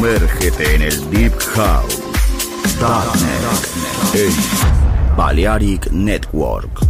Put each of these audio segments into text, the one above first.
Métete en el Deep House. Darknet. En Balearic Network.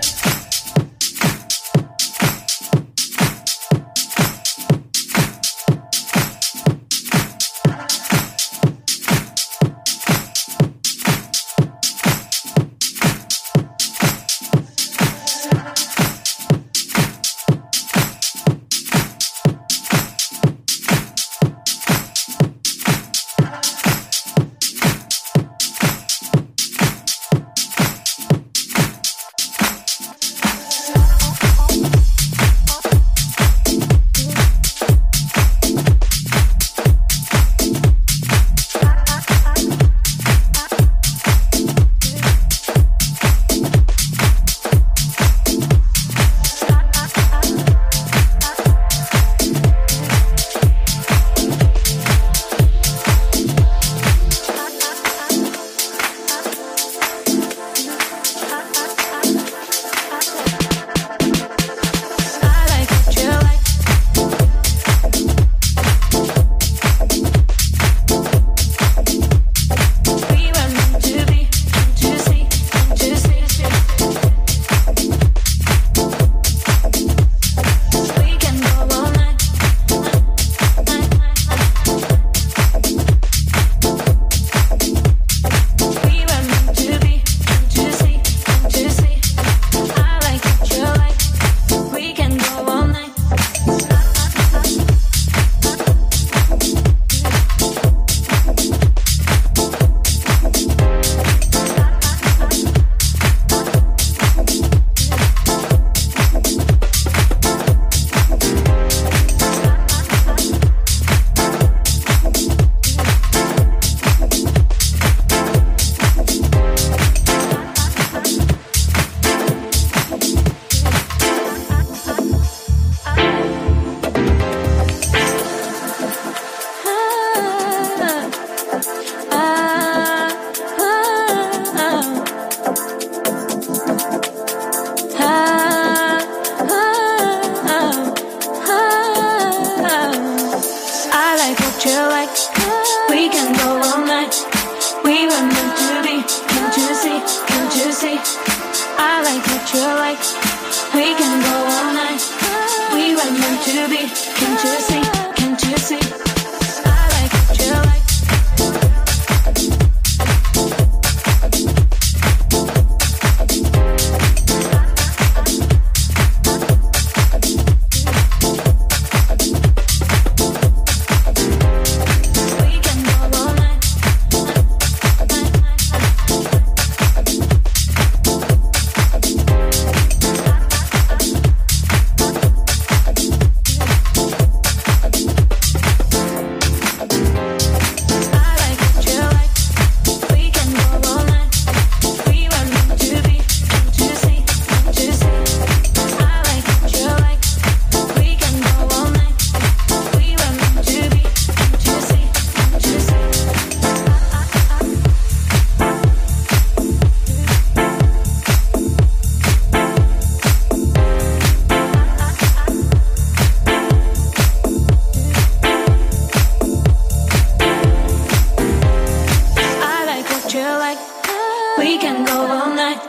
We can go all night.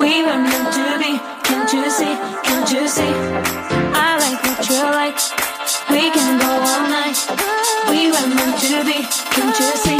We were meant to be. Can't you see? Can't you see? I like what you like. We can go all night. We were meant to be. Can't you see?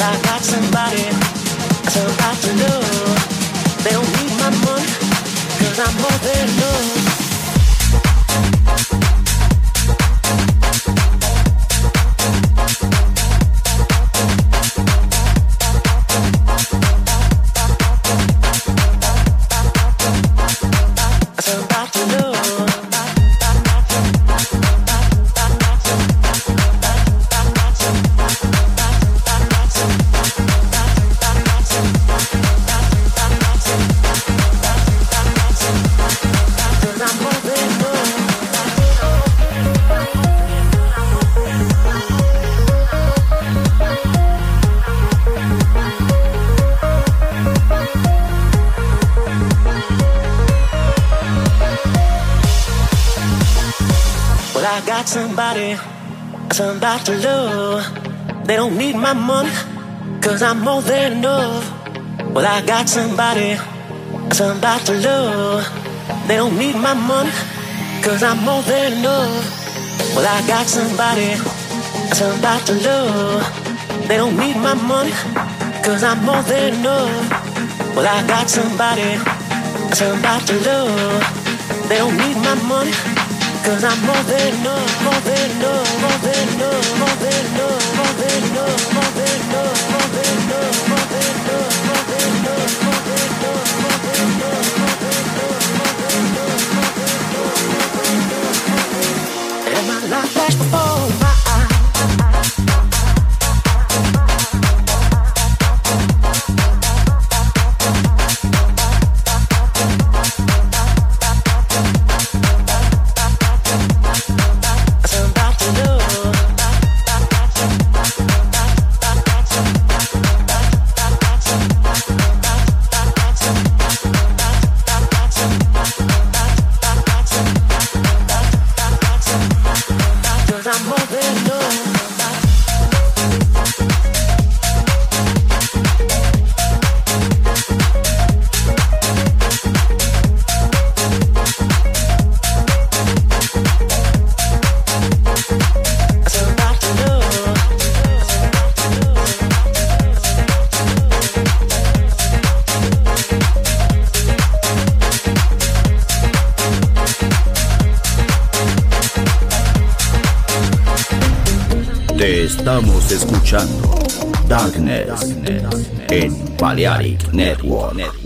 I got somebody, somebody to love. They don't need my I'm more than enough. Somebody to love. They don't need my money, cause I'm more than enough. Well, I got somebody, somebody to love. They don't need my money, cause I'm more than enough. Well, I got somebody, somebody to love. They don't need my money, cause I'm more than enough. Well, I got somebody, somebody to love. They don't need my money. Cause I'm more than enough, more than enough, more than enough, more than enough, more than enough, more than enough, Balearic Network.